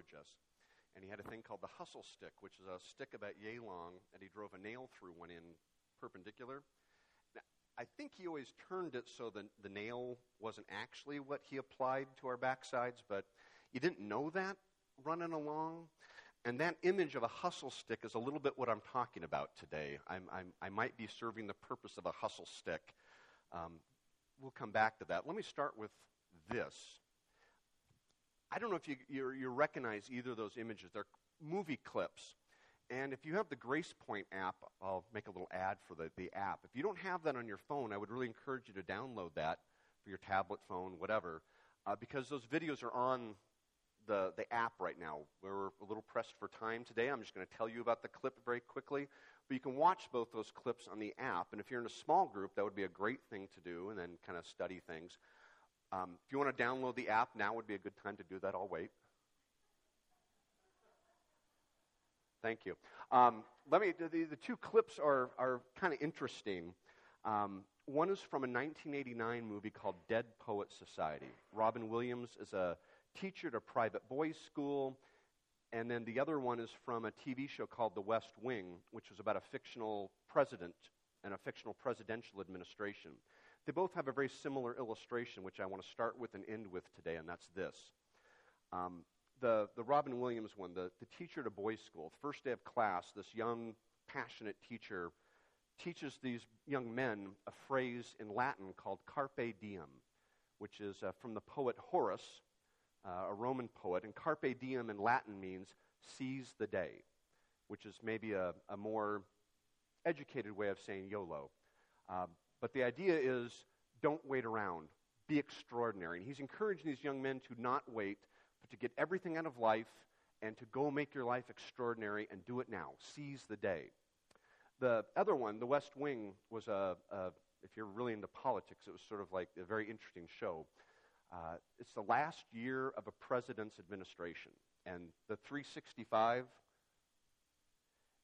encourage us. And he had a thing called the hustle stick, which is a stick about yay long, and he drove a nail through one in perpendicular. Now, I think he always turned it so that the nail wasn't actually what he applied to our backsides, but you didn't know that running along. And that image of a hustle stick is a little bit what I'm talking about today. I'm, I'm, i might be serving the purpose of a hustle stick. Um, we'll come back to that. Let me start with this. I don't know if you, you, you recognize either of those images. They're movie clips. And if you have the Grace Point app, I'll make a little ad for the, the app. If you don't have that on your phone, I would really encourage you to download that for your tablet, phone, whatever, uh, because those videos are on the, the app right now. We're a little pressed for time today. I'm just going to tell you about the clip very quickly. But you can watch both those clips on the app. And if you're in a small group, that would be a great thing to do and then kind of study things. Um, if you want to download the app, now would be a good time to do that. I'll wait. Thank you. Um, let me. The, the, two clips are are kind of interesting. Um, one is from a 1989 movie called Dead Poet Society. Robin Williams is a teacher at a private boys' school. And then the other one is from a TV show called The West Wing, which was about a fictional president and a fictional presidential administration. They both have a very similar illustration, which I want to start with and end with today, and that's this. Um, the, the Robin Williams one, the, the teacher at a boys' school, first day of class, this young, passionate teacher teaches these young men a phrase in Latin called carpe diem, which is uh, from the poet Horace, uh, a Roman poet, and carpe diem in Latin means seize the day, which is maybe a, a more educated way of saying YOLO. Uh, but the idea is don't wait around, be extraordinary. And he's encouraging these young men to not wait, but to get everything out of life and to go make your life extraordinary and do it now. Seize the day. The other one, The West Wing, was a, a if you're really into politics, it was sort of like a very interesting show. Uh, it's the last year of a president's administration. And the 365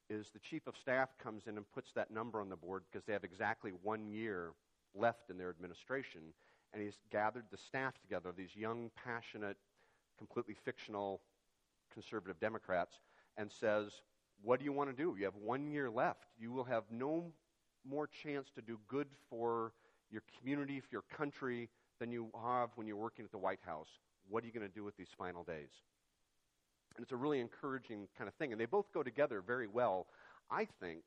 is the chief of staff comes in and puts that number on the board because they have exactly one year left in their administration. And he's gathered the staff together, these young, passionate, completely fictional conservative Democrats, and says, What do you want to do? You have one year left. You will have no more chance to do good for your community, for your country, than you have when you're working at the White House. What are you going to do with these final days? And it's a really encouraging kind of thing. And they both go together very well, I think,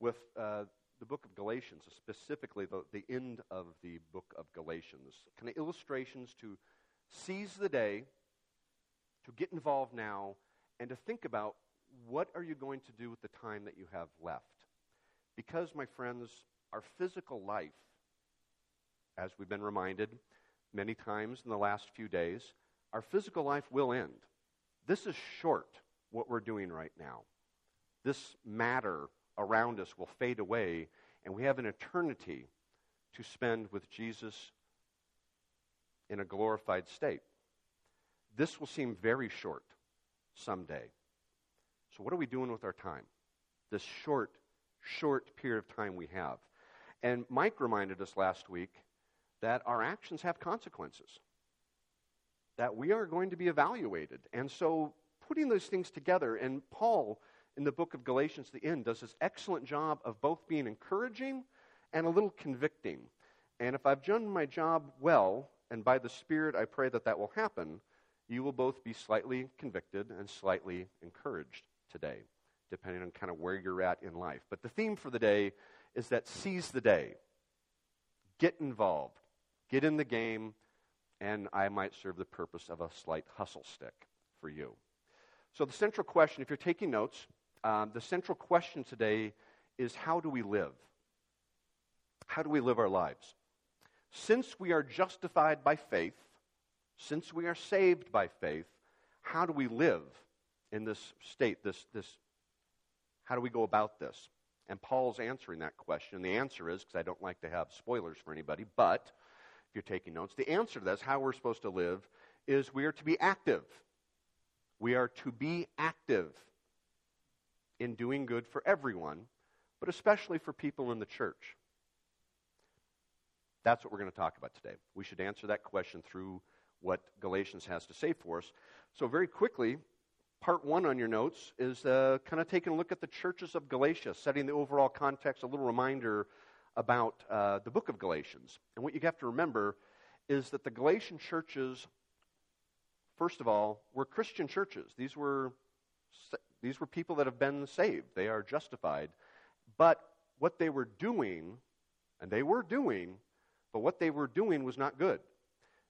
with uh, the book of Galatians, specifically the, the end of the book of Galatians. Kind of illustrations to seize the day, to get involved now, and to think about what are you going to do with the time that you have left. Because, my friends, our physical life as we've been reminded many times in the last few days, our physical life will end. This is short, what we're doing right now. This matter around us will fade away, and we have an eternity to spend with Jesus in a glorified state. This will seem very short someday. So, what are we doing with our time? This short, short period of time we have. And Mike reminded us last week that our actions have consequences, that we are going to be evaluated. And so, putting those things together, and Paul in the book of Galatians, the end, does this excellent job of both being encouraging and a little convicting. And if I've done my job well, and by the Spirit I pray that that will happen, you will both be slightly convicted and slightly encouraged today, depending on kind of where you're at in life. But the theme for the day is that seize the day, get involved, get in the game, and I might serve the purpose of a slight hustle stick for you. So, the central question, if you're taking notes, um, the central question today is how do we live? How do we live our lives? Since we are justified by faith, since we are saved by faith, how do we live in this state, this, this how do we go about this? And Paul's answering that question. The answer is, because I don't like to have spoilers for anybody, but if you're taking notes. The answer to this, how we're supposed to live, is we are to be active. We are to be active in doing good for everyone, but especially for people in the church. That's what we're going to talk about today. We should answer that question through what Galatians has to say for us. So, very quickly, part one on your notes is uh, kind of taking a look at the churches of Galatia, setting the overall context, a little reminder about uh, the book of Galatians. And what you have to remember is that the Galatian churches, first of all, were Christian churches. These were, these were people that have been saved, they are justified. But what they were doing, and they were doing, but what they were doing was not good.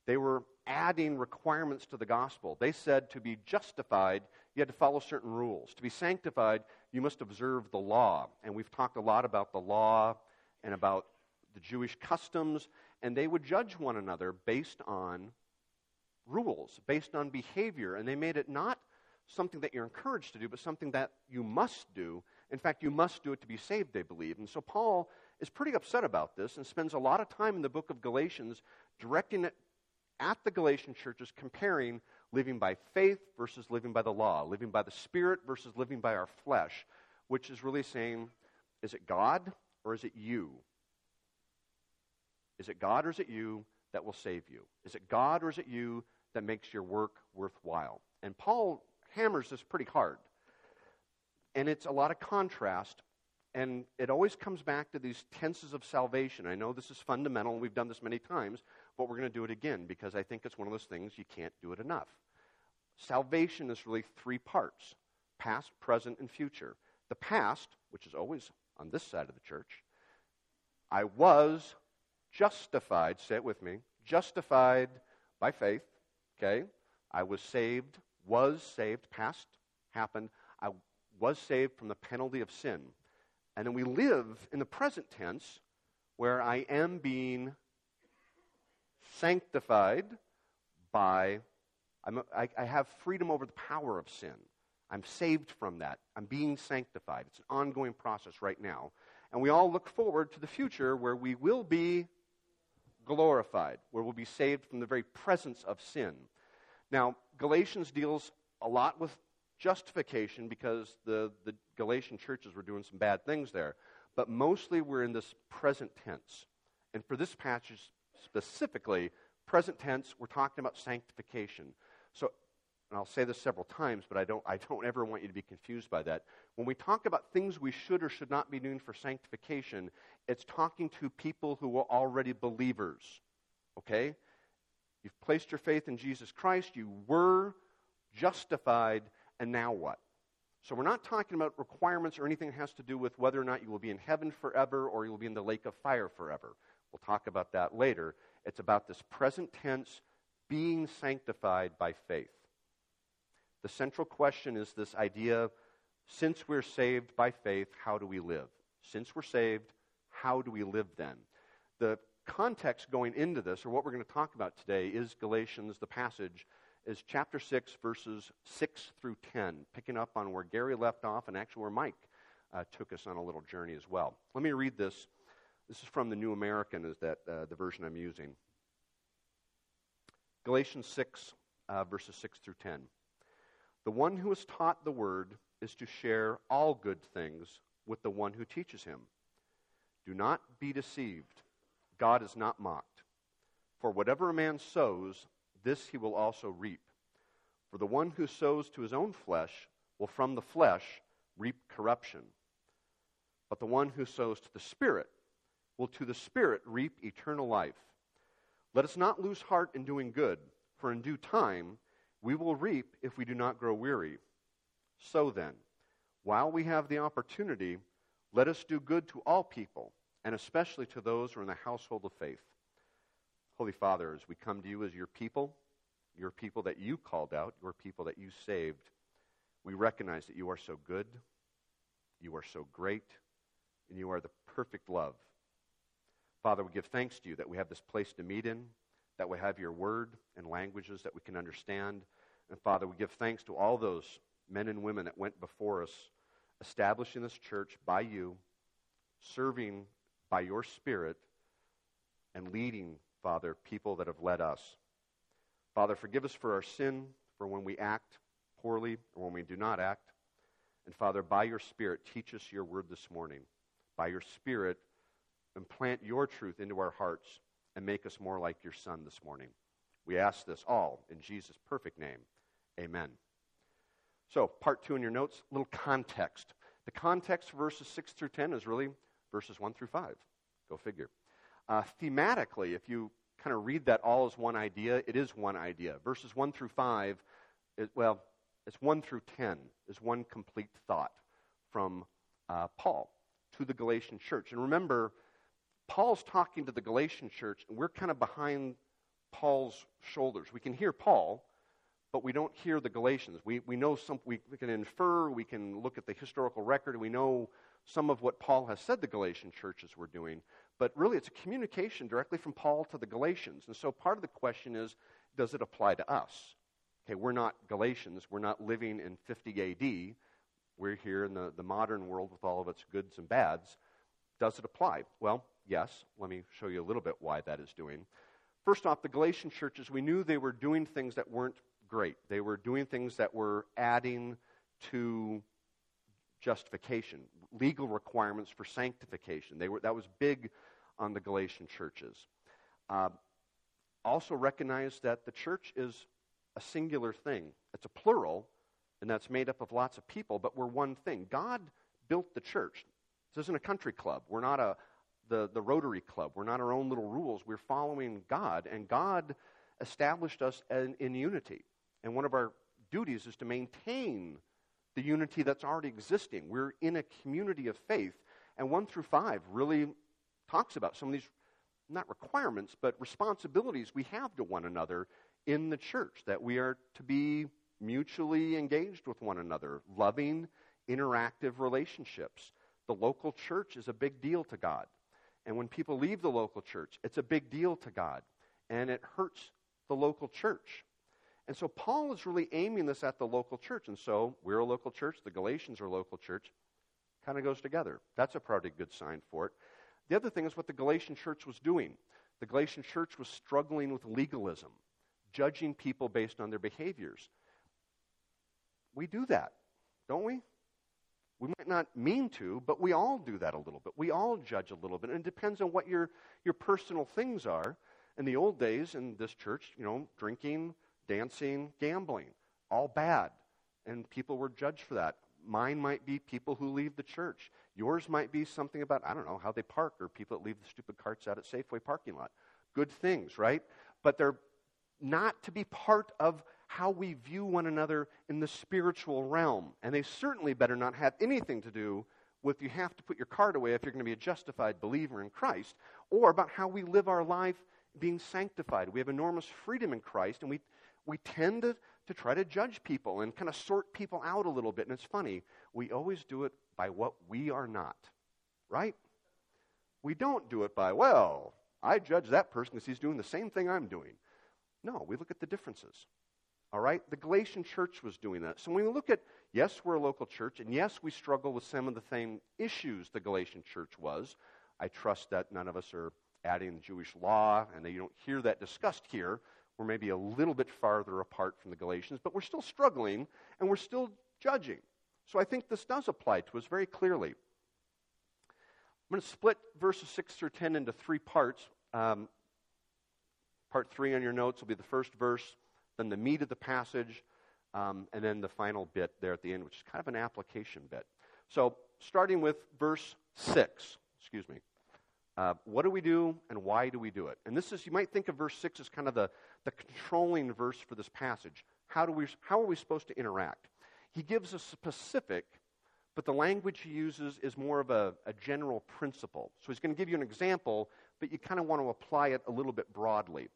They were adding requirements to the gospel. They said to be justified, you had to follow certain rules. To be sanctified, you must observe the law. And we've talked a lot about the law and about the Jewish customs, and they would judge one another based on rules, based on behavior. And they made it not something that you're encouraged to do, but something that you must do. In fact, you must do it to be saved, they believe. And so Paul is pretty upset about this and spends a lot of time in the book of Galatians directing it at the Galatian churches, comparing living by faith versus living by the law, living by the Spirit versus living by our flesh, which is really saying, is it God or is it you? Is it God or is it you that will save you? Is it God or is it you that makes your work worthwhile? And Paul hammers this pretty hard. And it's a lot of contrast. And it always comes back to these tenses of salvation. I know this is fundamental, and we've done this many times, but we're going to do it again because I think it's one of those things you can't do it enough. Salvation is really three parts past, present, and future. The past, which is always on this side of the church, I was justified, say it with me, justified by faith, okay? I was saved, was saved, past happened. I was saved from the penalty of sin. And then we live in the present tense where I am being sanctified by, I have freedom over the power of sin. I'm saved from that. I'm being sanctified. It's an ongoing process right now. And we all look forward to the future where we will be glorified, where we'll be saved from the very presence of sin. Now, Galatians deals a lot with justification because the, the Galatian churches were doing some bad things there. But mostly we're in this present tense. And for this passage specifically, present tense, we're talking about sanctification. So, and I'll say this several times, but I don't, I don't ever want you to be confused by that. When we talk about things we should or should not be doing for sanctification, it's talking to people who are already believers. Okay? You've placed your faith in Jesus Christ, you were justified, and now what? So we're not talking about requirements or anything that has to do with whether or not you will be in heaven forever or you will be in the lake of fire forever. We'll talk about that later. It's about this present tense being sanctified by faith. The central question is this idea since we're saved by faith, how do we live? Since we're saved, how do we live then? The context going into this, or what we're going to talk about today, is Galatians, the passage, is chapter 6, verses 6 through 10, picking up on where Gary left off and actually where Mike uh, took us on a little journey as well. Let me read this this is from the New American, is that uh, the version I'm using. Galatians 6, uh, verses 6 through 10. The one who is taught the word is to share all good things with the one who teaches him. Do not be deceived. God is not mocked. For whatever a man sows, this he will also reap. For the one who sows to his own flesh will from the flesh reap corruption. But the one who sows to the Spirit will to the Spirit reap eternal life. Let us not lose heart in doing good, for in due time we will reap if we do not grow weary. So then, while we have the opportunity, let us do good to all people, and especially to those who are in the household of faith. Holy Father, as we come to you as your people, your people that you called out, your people that you saved, we recognize that you are so good, you are so great, and you are the perfect love. Father, we give thanks to you that we have this place to meet in, that we have your word and languages that we can understand. And Father, we give thanks to all those men and women that went before us, establishing this church by you, serving by your Spirit, and leading, Father, people that have led us. Father, forgive us for our sin, for when we act poorly or when we do not act. And Father, by your Spirit, teach us your word this morning. By your Spirit, implant your truth into our hearts and make us more like your Son this morning. We ask this all in Jesus' perfect name. Amen. So, part two in your notes, little context. The context verses 6 through 10 is really verses 1 through 5. Go figure. Uh, thematically, if you kind of read that all as one idea, it is one idea. Verses 1 through 5, it, well, it's 1 through 10 is one complete thought from uh, Paul to the Galatian church. And remember, Paul's talking to the Galatian church, and we're kind of behind Paul's shoulders. We can hear Paul, but we don't hear the Galatians. We, we know some, we, we can infer, we can look at the historical record, and we know some of what Paul has said the Galatian churches were doing. But really, it's a communication directly from Paul to the Galatians. And so part of the question is does it apply to us? Okay, we're not Galatians. We're not living in 50 AD. We're here in the, the modern world with all of its goods and bads. Does it apply? Well, yes. Let me show you a little bit why that is doing. First off, the Galatian churches, we knew they were doing things that weren't great. They were doing things that were adding to justification, legal requirements for sanctification. They were, that was big on the Galatian churches. Uh, also recognize that the church is a singular thing. It's a plural, and that's made up of lots of people, but we're one thing. God built the church. This isn't a country club. We're not a the, the Rotary Club. We're not our own little rules. We're following God, and God established us in, in unity. And one of our duties is to maintain the unity that's already existing. We're in a community of faith. And 1 through 5 really talks about some of these, not requirements, but responsibilities we have to one another in the church, that we are to be mutually engaged with one another, loving, interactive relationships. The local church is a big deal to God. And when people leave the local church, it's a big deal to God. And it hurts the local church. And so Paul is really aiming this at the local church. And so we're a local church, the Galatians are a local church. Kind of goes together. That's a pretty good sign for it. The other thing is what the Galatian church was doing. The Galatian church was struggling with legalism, judging people based on their behaviors. We do that, don't we? We might not mean to, but we all do that a little bit. We all judge a little bit. And it depends on what your, your personal things are. In the old days in this church, you know, drinking, dancing, gambling, all bad. And people were judged for that. Mine might be people who leave the church. Yours might be something about, I don't know, how they park or people that leave the stupid carts out at Safeway parking lot. Good things, right? But they're not to be part of how we view one another in the spiritual realm. And they certainly better not have anything to do with you have to put your card away if you're going to be a justified believer in Christ, or about how we live our life being sanctified. We have enormous freedom in Christ, and we, we tend to, to try to judge people and kind of sort people out a little bit. And it's funny, we always do it by what we are not, right? We don't do it by, well, I judge that person because he's doing the same thing I'm doing. No, we look at the differences. All right? The Galatian church was doing that. So when we look at, yes, we're a local church, and yes, we struggle with some of the same issues the Galatian church was. I trust that none of us are adding Jewish law, and that you don't hear that discussed here. We're maybe a little bit farther apart from the Galatians, but we're still struggling, and we're still judging. So I think this does apply to us very clearly. I'm going to split verses 6 through 10 into three parts. Um, part 3 on your notes will be the first verse then the meat of the passage, um, and then the final bit there at the end, which is kind of an application bit. So, starting with verse 6, excuse me. Uh, what do we do and why do we do it? And this is, you might think of verse 6 as kind of the, the controlling verse for this passage. How, do we, how are we supposed to interact? He gives a specific, but the language he uses is more of a, a general principle. So he's going to give you an example, but you kind of want to apply it a little bit broadly.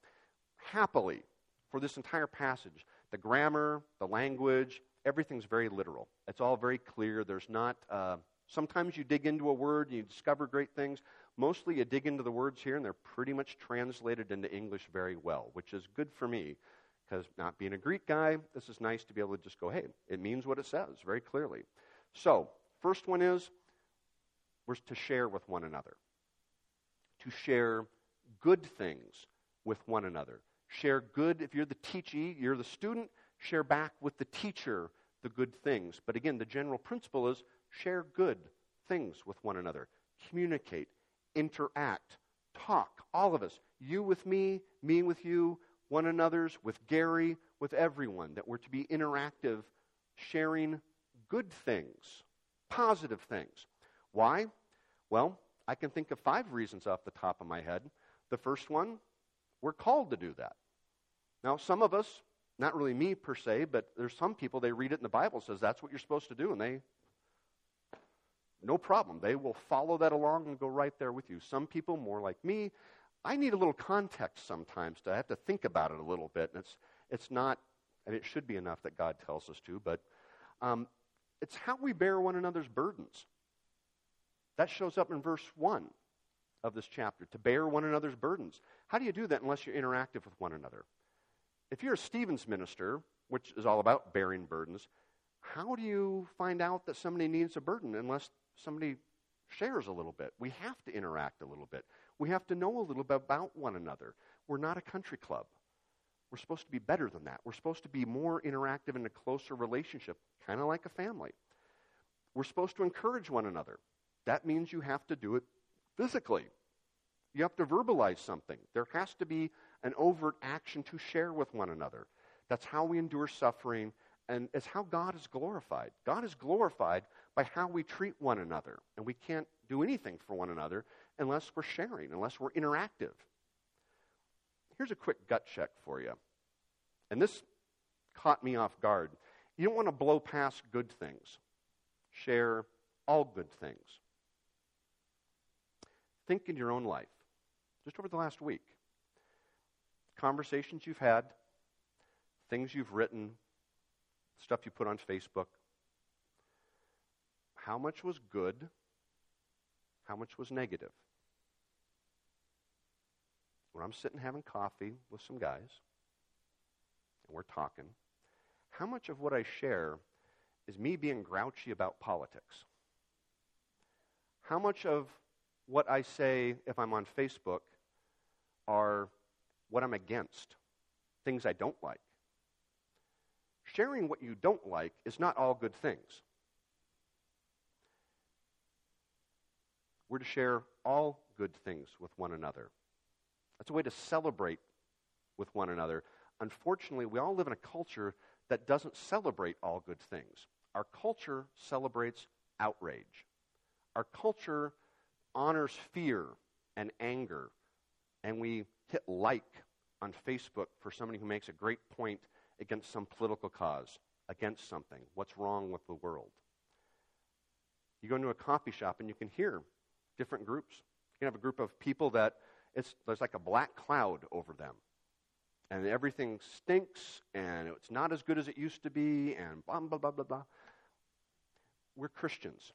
Happily, for this entire passage. The grammar, the language, everything's very literal. It's all very clear. There's not, uh, sometimes you dig into a word and you discover great things. Mostly you dig into the words here and they're pretty much translated into English very well, which is good for me because not being a Greek guy, this is nice to be able to just go, hey, it means what it says very clearly. So, first one is we're to share with one another, to share good things with one another. Share good. If you're the teachee, you're the student, share back with the teacher the good things. But again, the general principle is share good things with one another. Communicate, interact, talk, all of us. You with me, me with you, one another's, with Gary, with everyone. That we're to be interactive sharing good things, positive things. Why? Well, I can think of five reasons off the top of my head. The first one, we're called to do that. Now, some of us, not really me per se, but there's some people, they read it in the Bible, says that's what you're supposed to do, and they, no problem. They will follow that along and go right there with you. Some people, more like me, I need a little context sometimes to I have to think about it a little bit. And it's, it's not, and it should be enough that God tells us to, but um, it's how we bear one another's burdens. That shows up in verse 1 of this chapter, to bear one another's burdens. How do you do that unless you're interactive with one another? If you're a Stevens minister, which is all about bearing burdens, how do you find out that somebody needs a burden unless somebody shares a little bit? We have to interact a little bit. We have to know a little bit about one another. We're not a country club. We're supposed to be better than that. We're supposed to be more interactive in a closer relationship, kind of like a family. We're supposed to encourage one another. That means you have to do it physically. You have to verbalize something. There has to be an overt action to share with one another. That's how we endure suffering, and it's how God is glorified. God is glorified by how we treat one another, and we can't do anything for one another unless we're sharing, unless we're interactive. Here's a quick gut check for you. And this caught me off guard. You don't want to blow past good things, share all good things. Think in your own life, just over the last week. Conversations you've had, things you've written, stuff you put on Facebook. How much was good? How much was negative? when I'm sitting having coffee with some guys and we're talking, how much of what I share is me being grouchy about politics? How much of what I say if I'm on Facebook are what I'm against, things I don't like? Sharing what you don't like is not all good things. We're to share all good things with one another. That's a way to celebrate with one another. Unfortunately, we all live in a culture that doesn't celebrate all good things. Our culture celebrates outrage. Our culture honors fear and anger. And we hit like on Facebook for somebody who makes a great point against some political cause, against something. What's wrong with the world? You go into a coffee shop and you can hear different groups. You can have a group of people that it's, there's like a black cloud over them. And everything stinks, and it's not as good as it used to be, and blah, blah, blah, blah, blah. We're Christians,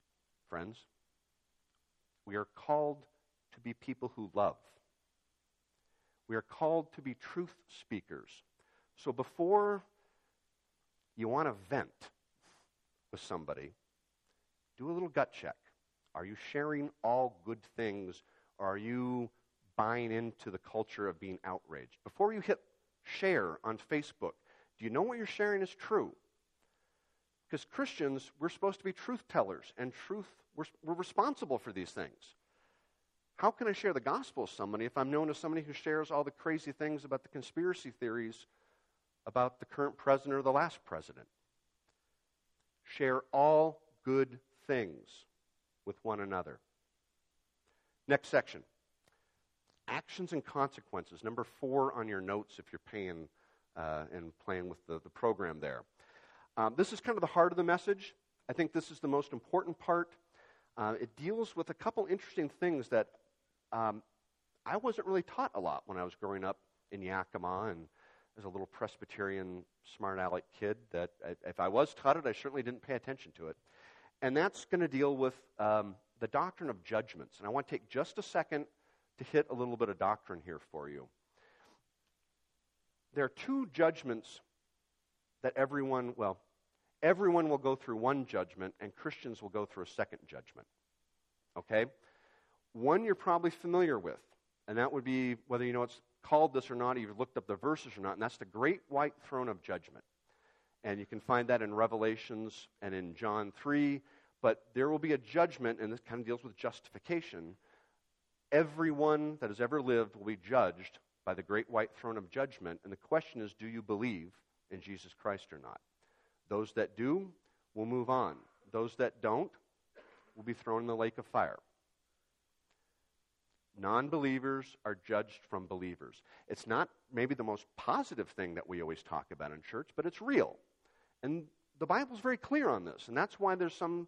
friends. We are called to be people who love. We are called to be truth speakers. So before you want to vent with somebody, do a little gut check. Are you sharing all good things? Are you buying into the culture of being outraged. Before you hit share on Facebook, do you know what you're sharing is true? Because Christians, we're supposed to be truth tellers, and truth, we're, we're responsible for these things. How can I share the gospel with somebody if I'm known as somebody who shares all the crazy things about the conspiracy theories about the current president or the last president? Share all good things with one another. Next section actions and consequences. Number four on your notes if you're paying uh, and playing with the, the program there. Um, this is kind of the heart of the message. I think this is the most important part. Uh, it deals with a couple interesting things that um, I wasn't really taught a lot when I was growing up in Yakima and as a little Presbyterian smart aleck kid. That if I was taught it, I certainly didn't pay attention to it. And that's going to deal with um, the doctrine of judgments. And I want to take just a second to hit a little bit of doctrine here for you. There are two judgments that everyone, well, everyone will go through one judgment, and Christians will go through a second judgment. Okay? One you're probably familiar with, and that would be whether you know it's called this or not, you've looked up the verses or not, and that's the great white throne of judgment. And you can find that in Revelations and in John 3. But there will be a judgment, and this kind of deals with justification, Everyone that has ever lived will be judged by the great white throne of judgment. And the question is do you believe in Jesus Christ or not? Those that do will move on. Those that don't will be thrown in the lake of fire. Non believers are judged from believers. It's not maybe the most positive thing that we always talk about in church, but it's real. And the Bible's very clear on this. And that's why there's some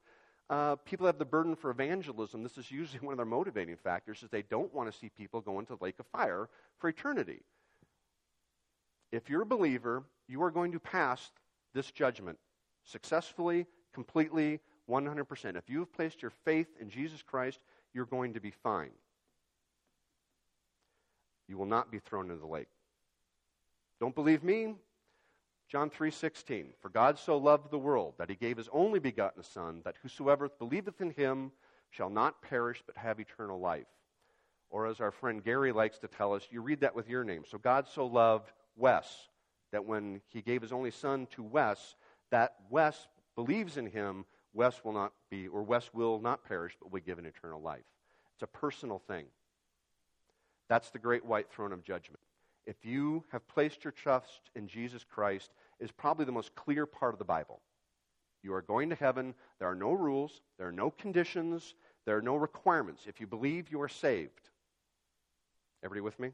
uh, people have the burden for evangelism. This is usually one of their motivating factors is they don't want to see people go into the lake of fire for eternity. If you're a believer, you are going to pass this judgment successfully, completely, 100%. If you have placed your faith in Jesus Christ, you're going to be fine you will not be thrown into the lake. Don't believe me? John 3:16 For God so loved the world that he gave his only begotten son that whosoever believeth in him shall not perish but have eternal life. Or as our friend Gary likes to tell us, you read that with your name. So God so loved Wes that when he gave his only son to Wes, that Wes believes in him, Wes will not be or Wes will not perish but will be given eternal life. It's a personal thing. That's the great white throne of judgment. If you have placed your trust in Jesus Christ, is probably the most clear part of the Bible. You are going to heaven. There are no rules, there are no conditions, there are no requirements. If you believe, you are saved. Everybody with me?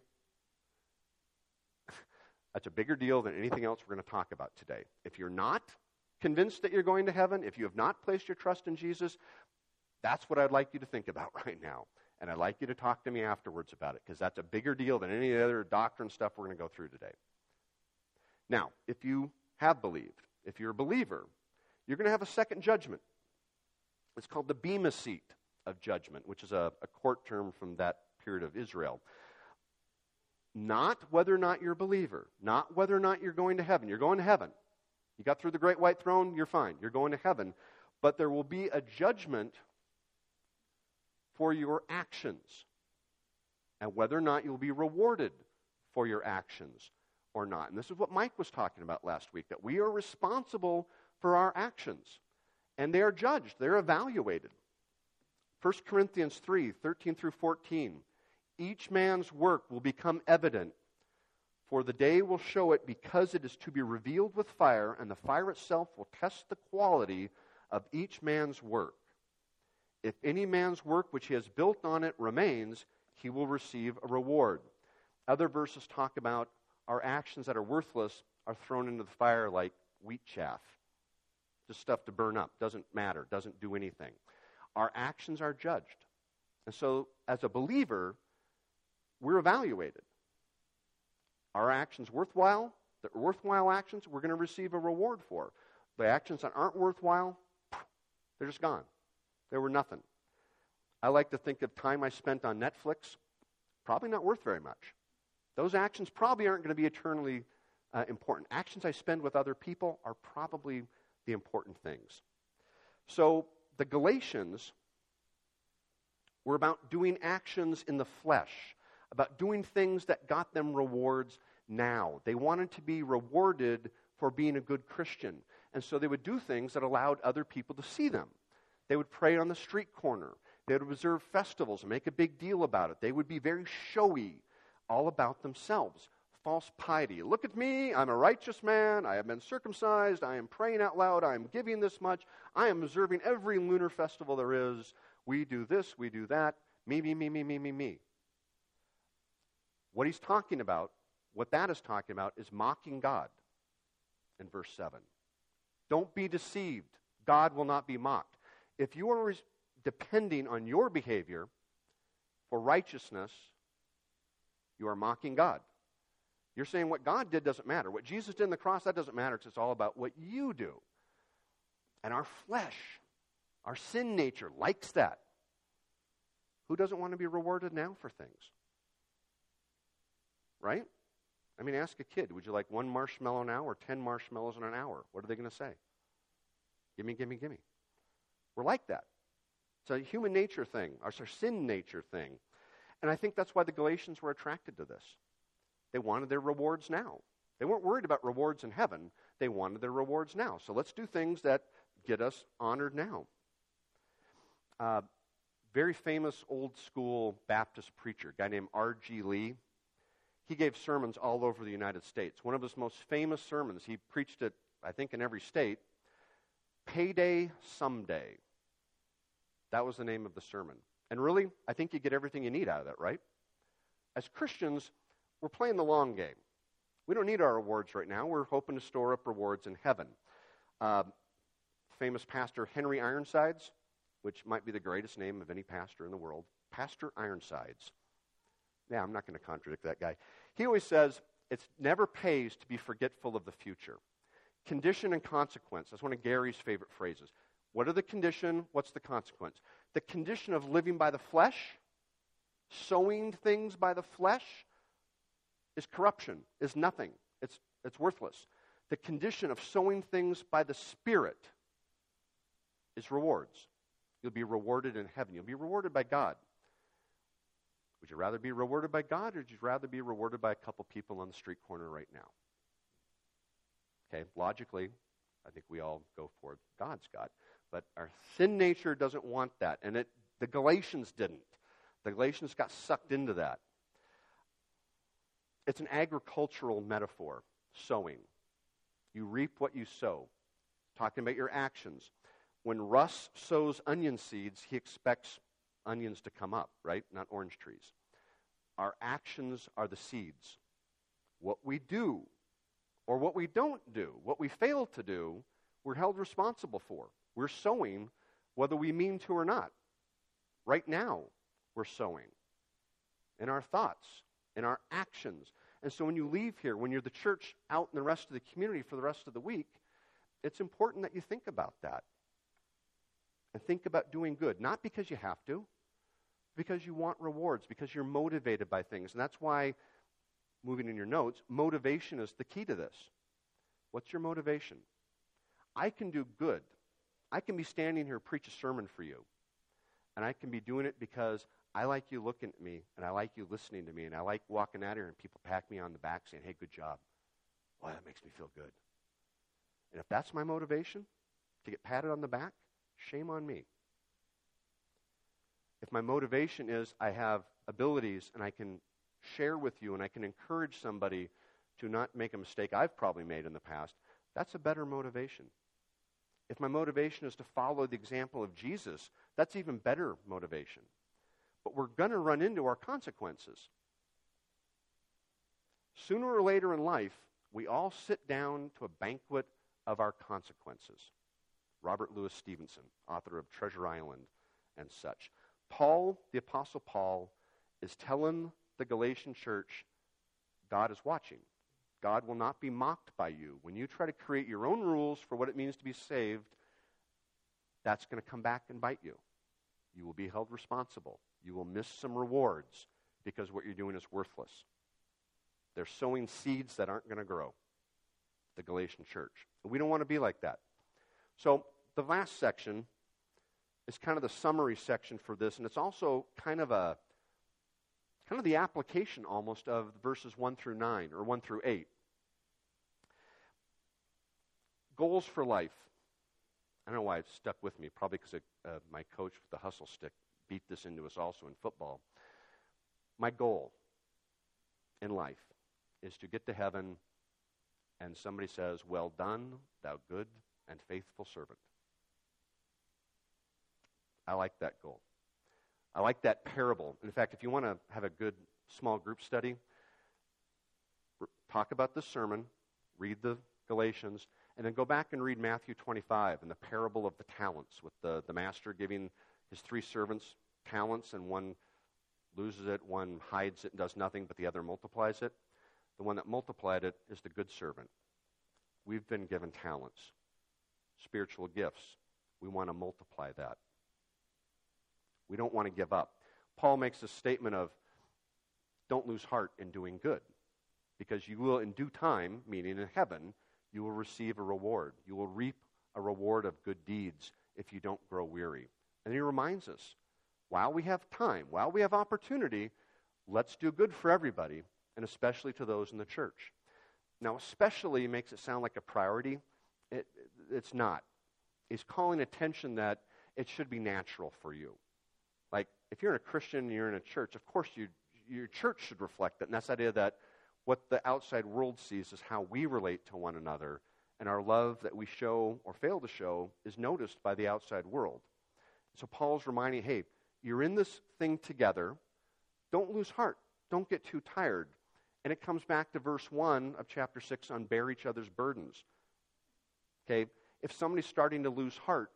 That's a bigger deal than anything else we're going to talk about today. If you're not convinced that you're going to heaven, if you have not placed your trust in Jesus, that's what I'd like you to think about right now. And I'd like you to talk to me afterwards about it because that's a bigger deal than any other doctrine stuff we're going to go through today. Now, if you have believed, if you're a believer, you're going to have a second judgment. It's called the Bema seat of judgment, which is a, a court term from that period of Israel. Not whether or not you're a believer, not whether or not you're going to heaven. You're going to heaven. You got through the great white throne, you're fine. You're going to heaven. But there will be a judgment for your actions and whether or not you'll be rewarded for your actions or not. And this is what Mike was talking about last week that we are responsible for our actions and they are judged, they're evaluated. 1 Corinthians 3 13 through 14. Each man's work will become evident, for the day will show it because it is to be revealed with fire, and the fire itself will test the quality of each man's work. If any man's work which he has built on it remains, he will receive a reward. Other verses talk about our actions that are worthless are thrown into the fire like wheat chaff. Just stuff to burn up. Doesn't matter. Doesn't do anything. Our actions are judged. And so, as a believer, we're evaluated. Our actions worthwhile? The worthwhile actions, we're going to receive a reward for. The actions that aren't worthwhile, they're just gone. They were nothing. I like to think of time I spent on Netflix, probably not worth very much. Those actions probably aren't going to be eternally uh, important. Actions I spend with other people are probably the important things. So the Galatians were about doing actions in the flesh, about doing things that got them rewards now. They wanted to be rewarded for being a good Christian. And so they would do things that allowed other people to see them. They would pray on the street corner. They would observe festivals and make a big deal about it. They would be very showy, all about themselves. False piety. Look at me. I'm a righteous man. I have been circumcised. I am praying out loud. I am giving this much. I am observing every lunar festival there is. We do this. We do that. Me, me, me, me, me, me, me. What he's talking about, what that is talking about, is mocking God in verse 7. Don't be deceived. God will not be mocked if you are depending on your behavior for righteousness, you are mocking God. You're saying what God did doesn't matter. What Jesus did on the cross, that doesn't matter because it's all about what you do. And our flesh, our sin nature likes that. Who doesn't want to be rewarded now for things? Right? I mean, ask a kid, would you like one marshmallow now or 10 marshmallows in an hour? What are they going to say? Gimme, gimme, gimme. We're like that. It's a human nature thing, it's our sin nature thing. And I think that's why the Galatians were attracted to this. They wanted their rewards now. They weren't worried about rewards in heaven, they wanted their rewards now. So let's do things that get us honored now. Uh, very famous old school Baptist preacher, guy named R.G. Lee. He gave sermons all over the United States. One of his most famous sermons, he preached it, I think, in every state, Payday Someday. That was the name of the sermon. And really, I think you get everything you need out of that, right? As Christians, we're playing the long game. We don't need our rewards right now. We're hoping to store up rewards in heaven. Uh, famous pastor Henry Ironsides, which might be the greatest name of any pastor in the world, Pastor Ironsides. Yeah, I'm not going to contradict that guy. He always says it never pays to be forgetful of the future. Condition and consequence. That's one of Gary's favorite phrases. What are the condition? What's the consequence? The condition of living by the flesh, sowing things by the flesh, is corruption, is nothing. It's, it's worthless. The condition of sowing things by the Spirit is rewards. You'll be rewarded in heaven. You'll be rewarded by God. Would you rather be rewarded by God or would you rather be rewarded by a couple people on the street corner right now? Okay, logically, I think we all go for God's God. But our sin nature doesn't want that. And it, the Galatians didn't. The Galatians got sucked into that. It's an agricultural metaphor, sowing. You reap what you sow. Talking about your actions. When Russ sows onion seeds, he expects onions to come up, right? Not orange trees. Our actions are the seeds. What we do or what we don't do, what we fail to do, we're held responsible for. We're sowing whether we mean to or not. Right now, we're sowing in our thoughts, in our actions. And so when you leave here, when you're the church out in the rest of the community for the rest of the week, it's important that you think about that. And think about doing good, not because you have to, because you want rewards, because you're motivated by things. And that's why, moving in your notes, motivation is the key to this. What's your motivation? I can do good. I can be standing here preach a sermon for you. And I can be doing it because I like you looking at me and I like you listening to me and I like walking out here and people pat me on the back saying, hey, good job. Well, that makes me feel good. And if that's my motivation, to get patted on the back, shame on me. If my motivation is I have abilities and I can share with you and I can encourage somebody to not make a mistake I've probably made in the past, that's a better motivation. If my motivation is to follow the example of Jesus, that's even better motivation. But we're going to run into our consequences. Sooner or later in life, we all sit down to a banquet of our consequences. Robert Louis Stevenson, author of Treasure Island and such. Paul, the Apostle Paul, is telling the Galatian church God is watching. God will not be mocked by you. When you try to create your own rules for what it means to be saved, that's going to come back and bite you. You will be held responsible. You will miss some rewards because what you're doing is worthless. They're sowing seeds that aren't going to grow. The Galatian church. We don't want to be like that. So, the last section is kind of the summary section for this, and it's also kind of a kind of the application almost of verses 1 through 9 or 1 through 8. Goals for life. I don't know why it stuck with me, probably because uh, my coach with the hustle stick beat this into us also in football. My goal in life is to get to heaven and somebody says, Well done, thou good and faithful servant. I like that goal. I like that parable. In fact, if you want to have a good small group study, talk about the sermon, read the Galatians, and then go back and read Matthew 25 and the parable of the talents, with the, the master giving his three servants talents, and one loses it, one hides it and does nothing, but the other multiplies it. The one that multiplied it is the good servant. We've been given talents, spiritual gifts. We want to multiply that. We don't want to give up. Paul makes a statement of don't lose heart in doing good, because you will, in due time, meaning in heaven, you will receive a reward. You will reap a reward of good deeds if you don't grow weary. And he reminds us while we have time, while we have opportunity, let's do good for everybody, and especially to those in the church. Now, especially makes it sound like a priority. It, it's not. He's calling attention that it should be natural for you. Like, if you're in a Christian and you're in a church, of course you, your church should reflect that. And that's the idea that what the outside world sees is how we relate to one another and our love that we show or fail to show is noticed by the outside world. So Paul's reminding, hey, you're in this thing together. Don't lose heart. Don't get too tired. And it comes back to verse 1 of chapter 6 on bear each other's burdens. Okay? If somebody's starting to lose heart,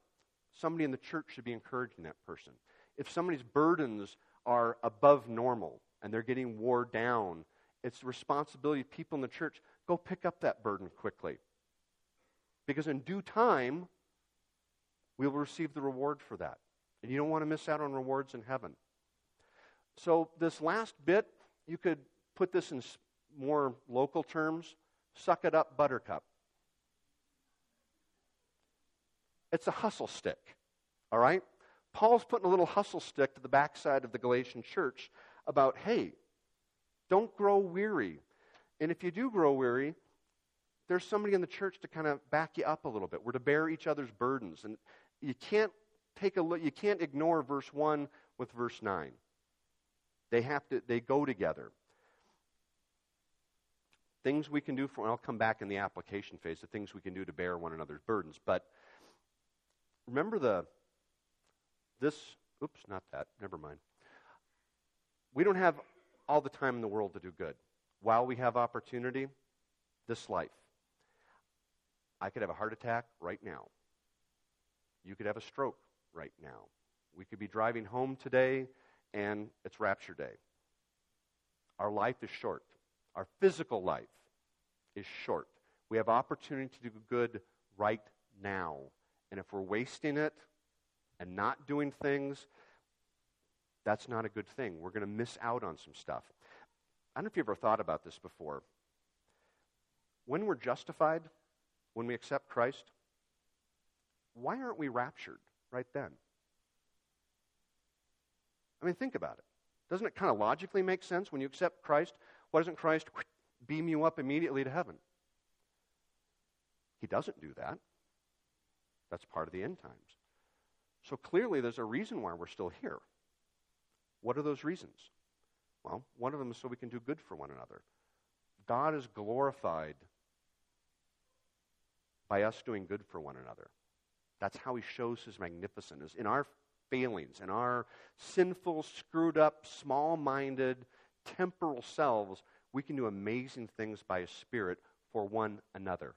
somebody in the church should be encouraging that person. If somebody's burdens are above normal and they're getting wore down, it's the responsibility of people in the church go pick up that burden quickly. Because in due time, we will receive the reward for that. And you don't want to miss out on rewards in heaven. So, this last bit, you could put this in more local terms suck it up, buttercup. It's a hustle stick, all right? Paul's putting a little hustle stick to the backside of the Galatian church about, hey, don't grow weary. And if you do grow weary, there's somebody in the church to kind of back you up a little bit. We're to bear each other's burdens. And you can't take a look, you can't ignore verse 1 with verse 9. They have to, they go together. Things we can do for, I'll come back in the application phase, the things we can do to bear one another's burdens. But remember the, this, oops, not that, never mind. We don't have all the time in the world to do good. While we have opportunity, this life. I could have a heart attack right now. You could have a stroke right now. We could be driving home today and it's rapture day. Our life is short. Our physical life is short. We have opportunity to do good right now. And if we're wasting it and not doing things, that's not a good thing. We're going to miss out on some stuff. I don't know if you've ever thought about this before. When we're justified, when we accept Christ, why aren't we raptured right then? I mean, think about it. Doesn't it kind of logically make sense when you accept Christ? Why doesn't Christ beam you up immediately to heaven? He doesn't do that. That's part of the end times. So clearly, there's a reason why we're still here. What are those reasons? Well, one of them is so we can do good for one another. God is glorified by us doing good for one another. That's how he shows his magnificence. In our failings, in our sinful, screwed up, small minded, temporal selves, we can do amazing things by his Spirit for one another.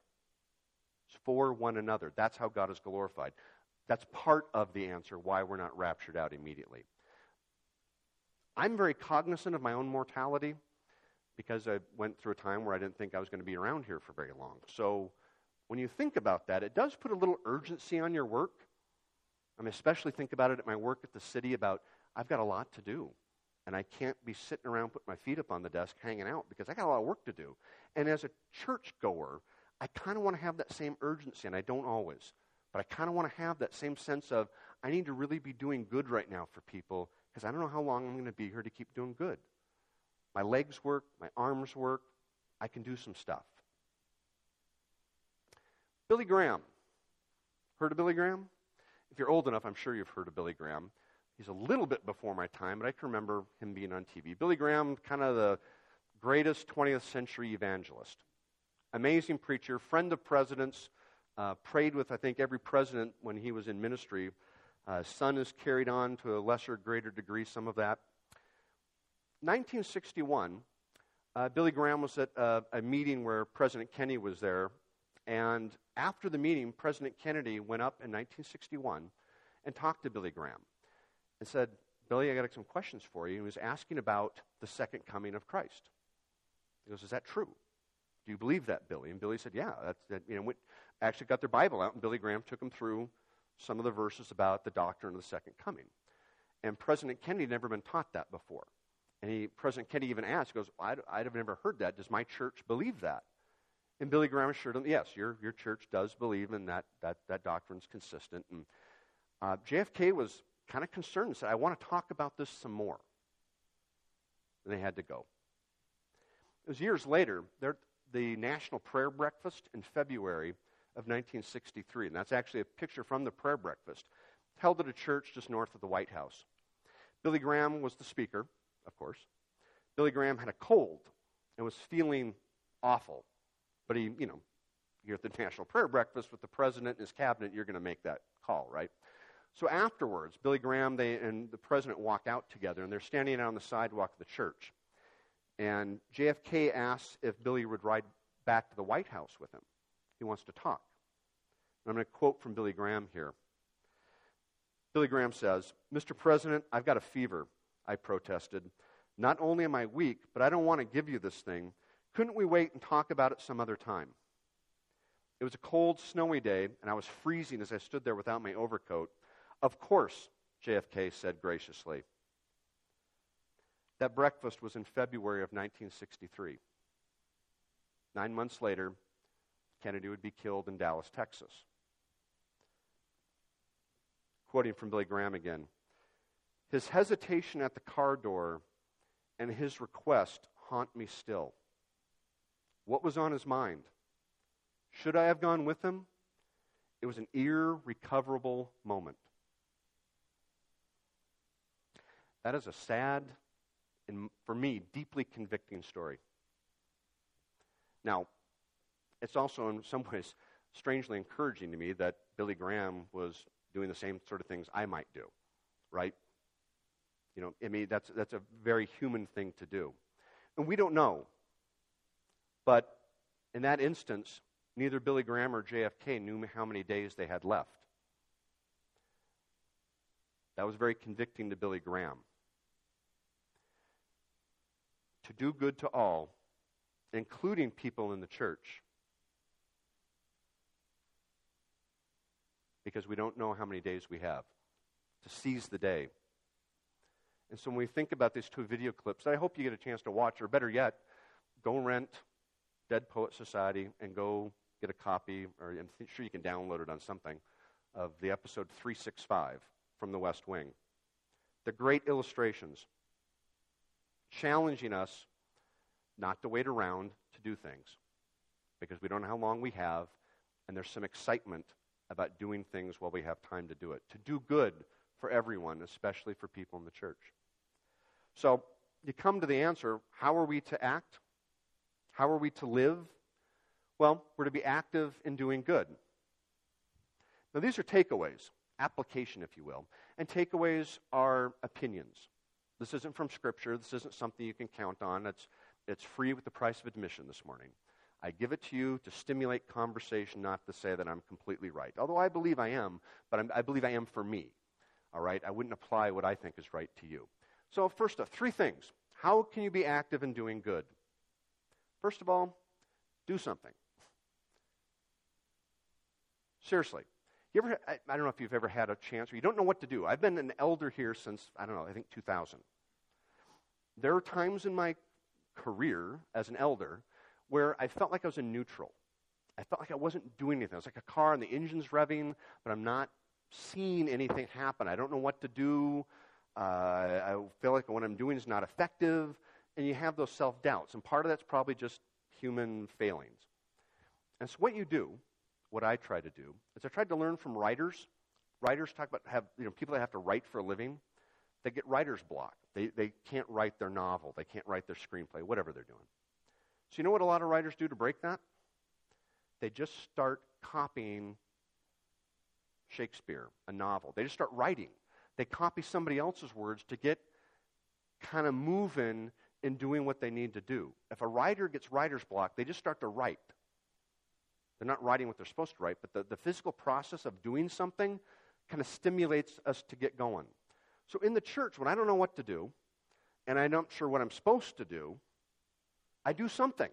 For one another. That's how God is glorified. That's part of the answer why we're not raptured out immediately. I'm very cognizant of my own mortality because I went through a time where I didn't think I was going to be around here for very long. So when you think about that, it does put a little urgency on your work. I mean, especially think about it at my work at the city about I've got a lot to do. And I can't be sitting around putting my feet up on the desk hanging out because I got a lot of work to do. And as a church goer, I kind of want to have that same urgency, and I don't always. But I kind of want to have that same sense of I need to really be doing good right now for people because I don't know how long I'm going to be here to keep doing good. My legs work, my arms work, I can do some stuff. Billy Graham. Heard of Billy Graham? If you're old enough, I'm sure you've heard of Billy Graham. He's a little bit before my time, but I can remember him being on TV. Billy Graham, kind of the greatest 20th century evangelist. Amazing preacher, friend of presidents, uh, prayed with, I think, every president when he was in ministry. Uh, son is carried on to a lesser, greater degree, some of that. 1961, uh, Billy Graham was at a, a meeting where President Kennedy was there, and after the meeting, President Kennedy went up in 1961 and talked to Billy Graham and said, Billy, I got some questions for you. He was asking about the second coming of Christ. He goes, Is that true? Do you believe that, Billy? And Billy said, Yeah. That, you know, went, actually got their Bible out, and Billy Graham took them through some of the verses about the doctrine of the second coming. And President Kennedy had never been taught that before. And he, President Kennedy even asked, goes, I'd, I'd have never heard that. Does my church believe that? And Billy Graham assured him, yes, your, your church does believe in that, that, that doctrine's consistent. And uh, JFK was kind of concerned and said, I want to talk about this some more. And they had to go. It was years later, the National Prayer Breakfast in February of 1963, and that's actually a picture from the prayer breakfast, held at a church just north of the White House. Billy Graham was the speaker, of course. Billy Graham had a cold and was feeling awful. But he, you know, you're at the National Prayer Breakfast with the president and his cabinet, you're going to make that call, right? So afterwards, Billy Graham they, and the president walk out together, and they're standing out on the sidewalk of the church. And JFK asks if Billy would ride back to the White House with him. Wants to talk. And I'm going to quote from Billy Graham here. Billy Graham says, Mr. President, I've got a fever, I protested. Not only am I weak, but I don't want to give you this thing. Couldn't we wait and talk about it some other time? It was a cold, snowy day, and I was freezing as I stood there without my overcoat. Of course, JFK said graciously. That breakfast was in February of 1963. Nine months later, Kennedy would be killed in Dallas, Texas. Quoting from Billy Graham again His hesitation at the car door and his request haunt me still. What was on his mind? Should I have gone with him? It was an irrecoverable moment. That is a sad and, for me, deeply convicting story. Now, it's also in some ways strangely encouraging to me that Billy Graham was doing the same sort of things I might do, right? You know, I mean, that's, that's a very human thing to do. And we don't know. But in that instance, neither Billy Graham or JFK knew how many days they had left. That was very convicting to Billy Graham. To do good to all, including people in the church, because we don't know how many days we have, to seize the day. And so when we think about these two video clips, I hope you get a chance to watch, or better yet, go rent Dead Poet Society and go get a copy, or I'm sure you can download it on something, of the episode 365 from the West Wing. The great illustrations challenging us not to wait around to do things because we don't know how long we have, and there's some excitement about doing things while we have time to do it, to do good for everyone, especially for people in the church. So you come to the answer how are we to act? How are we to live? Well, we're to be active in doing good. Now, these are takeaways, application, if you will. And takeaways are opinions. This isn't from Scripture. This isn't something you can count on. It's, it's free with the price of admission this morning. I give it to you to stimulate conversation, not to say that I'm completely right. Although I believe I am, but I'm, i believe I am for me. All right? I wouldn't apply what I think is right to you. So, first off, three things. How can you be active in doing good? First of all, do something. Seriously. You ever, I, I don't know if you've ever had a chance or you don't know what to do. I've been an elder here since, I don't know, I think 2000. There are times in my career as an elder where I felt like I was in neutral. I felt like I wasn't doing anything. I was like a car and the engine's revving, but I'm not seeing anything happen. I don't know what to do. Uh, I feel like what I'm doing is not effective. And you have those self doubts. And part of that's probably just human failings. And so, what you do, what I try to do, is I tried to learn from writers. Writers talk about have, you know, people that have to write for a living. They get writer's block. They, they can't write their novel. They can't write their screenplay, whatever they're doing. So, you know what a lot of writers do to break that? They just start copying Shakespeare, a novel. They just start writing. They copy somebody else's words to get kind of moving in doing what they need to do. If a writer gets writer's block, they just start to write. They're not writing what they're supposed to write, but the, the physical process of doing something kind of stimulates us to get going. So in the church, when I don't know what to do, and I'm not sure what I'm supposed to do, I do something.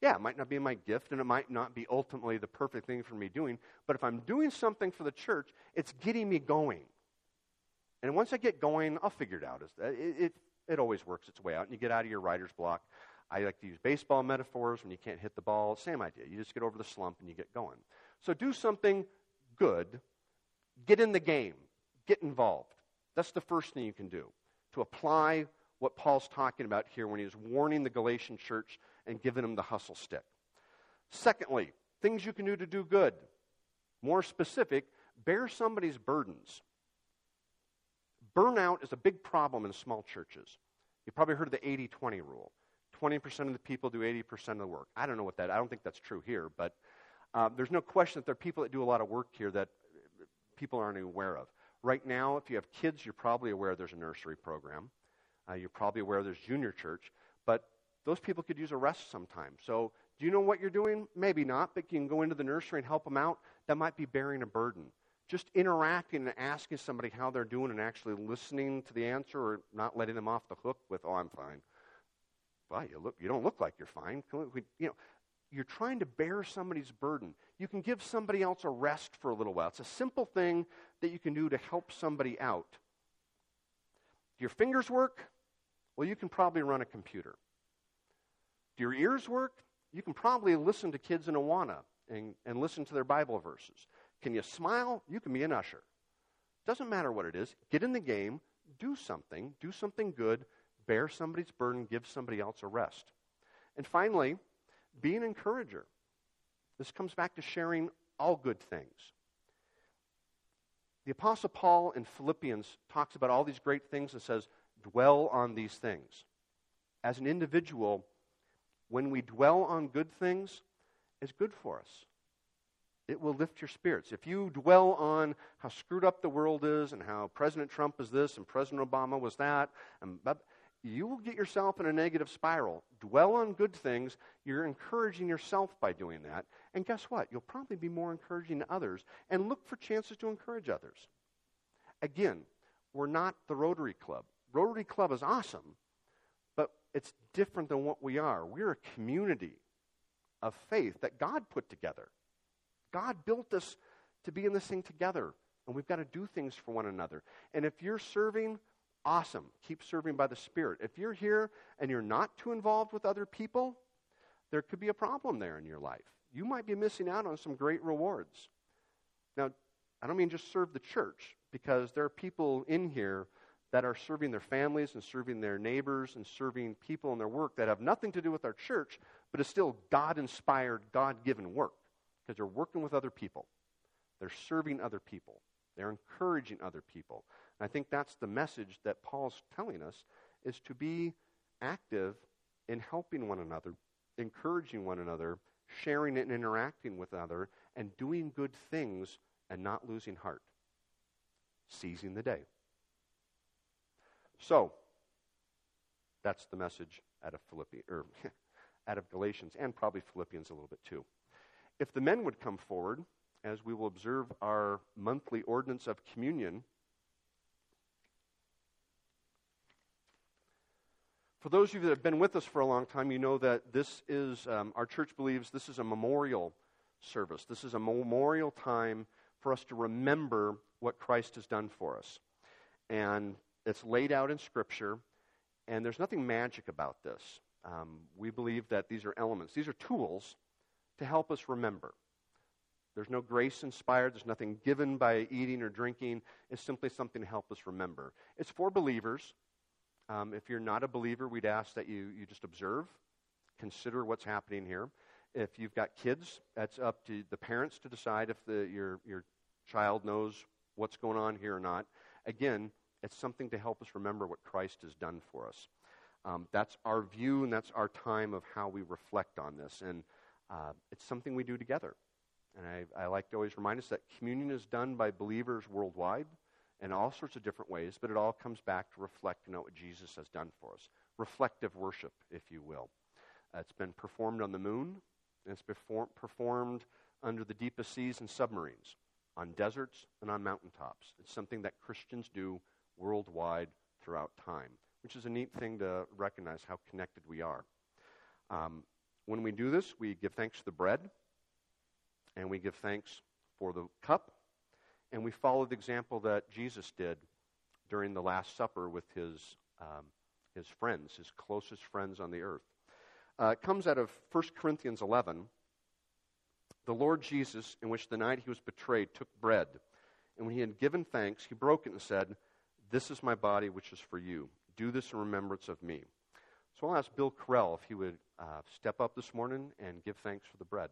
Yeah, it might not be my gift, and it might not be ultimately the perfect thing for me doing, but if I'm doing something for the church, it's getting me going. And once I get going, I'll figure it out. Uh, it, it, it always works its way out, and you get out of your writer's block. I like to use baseball metaphors when you can't hit the ball. Same idea. You just get over the slump and you get going. So do something good. Get in the game. Get involved. That's the first thing you can do to apply what Paul's talking about here when he he's warning the Galatian church and giving them the hustle stick. Secondly, things you can do to do good. More specific, bear somebody's burdens. Burnout is a big problem in small churches. You've probably heard of the 80 20 rule 20% of the people do 80% of the work. I don't know what that, I don't think that's true here, but uh, there's no question that there are people that do a lot of work here that people aren't aware of. Right now, if you have kids, you're probably aware there's a nursery program. Uh, you're probably aware there's junior church, but those people could use a rest sometime. So, do you know what you're doing? Maybe not, but you can go into the nursery and help them out. That might be bearing a burden. Just interacting and asking somebody how they're doing and actually listening to the answer or not letting them off the hook with, oh, I'm fine. Well, you, look, you don't look like you're fine. We, you know, you're trying to bear somebody's burden. You can give somebody else a rest for a little while. It's a simple thing that you can do to help somebody out. Do your fingers work? Well, you can probably run a computer. Do your ears work? You can probably listen to kids in Awana and, and listen to their Bible verses. Can you smile? You can be an usher. Doesn't matter what it is. Get in the game, do something, do something good, bear somebody's burden, give somebody else a rest. And finally, be an encourager. This comes back to sharing all good things. The Apostle Paul in Philippians talks about all these great things and says, dwell on these things. As an individual, when we dwell on good things, it's good for us. It will lift your spirits. If you dwell on how screwed up the world is and how President Trump is this and President Obama was that, and you will get yourself in a negative spiral. Dwell on good things. You're encouraging yourself by doing that. And guess what? You'll probably be more encouraging to others and look for chances to encourage others. Again, we're not the Rotary Club. Rotary Club is awesome, but it's different than what we are. We're a community of faith that God put together. God built us to be in this thing together, and we've got to do things for one another. And if you're serving, awesome. Keep serving by the Spirit. If you're here and you're not too involved with other people, there could be a problem there in your life. You might be missing out on some great rewards. Now, I don't mean just serve the church, because there are people in here that are serving their families and serving their neighbors and serving people in their work that have nothing to do with our church, but is still God inspired, God given work, because they're working with other people. They're serving other people. They're encouraging other people. And I think that's the message that Paul's telling us is to be active in helping one another, encouraging one another, sharing and interacting with other, and doing good things and not losing heart. Seizing the day. So, that's the message out of Philippi or out of Galatians and probably Philippians a little bit too. If the men would come forward, as we will observe our monthly ordinance of communion For those of you that have been with us for a long time, you know that this is, um, our church believes this is a memorial service. This is a memorial time for us to remember what Christ has done for us. And it's laid out in Scripture, and there's nothing magic about this. Um, we believe that these are elements, these are tools to help us remember. There's no grace inspired, there's nothing given by eating or drinking. It's simply something to help us remember. It's for believers, um, if you're not a believer, we'd ask that you, you just observe, consider what's happening here. If you've got kids, that's up to the parents to decide if the, your, your child knows what's going on here or not. Again, it's something to help us remember what Christ has done for us. Um, that's our view and that's our time of how we reflect on this. And uh, it's something we do together. And I, I like to always remind us that communion is done by believers worldwide in all sorts of different ways, but it all comes back to reflecting on what Jesus has done for us. Reflective worship, if you will. Uh, it's been performed on the moon, and it's been performed under the deepest seas and submarines, on deserts and on mountaintops. It's something that Christians do worldwide throughout time, which is a neat thing to recognize how connected we are. Um, when we do this, we give thanks to the bread, and we give thanks for the cup, and we follow the example that Jesus did during the Last Supper with his, um, his friends, his closest friends on the earth. Uh, it comes out of 1 Corinthians 11. The Lord Jesus, in which the night he was betrayed, took bread. And when he had given thanks, he broke it and said, This is my body, which is for you. Do this in remembrance of me. So I'll ask Bill Carell if he would uh, step up this morning and give thanks for the bread.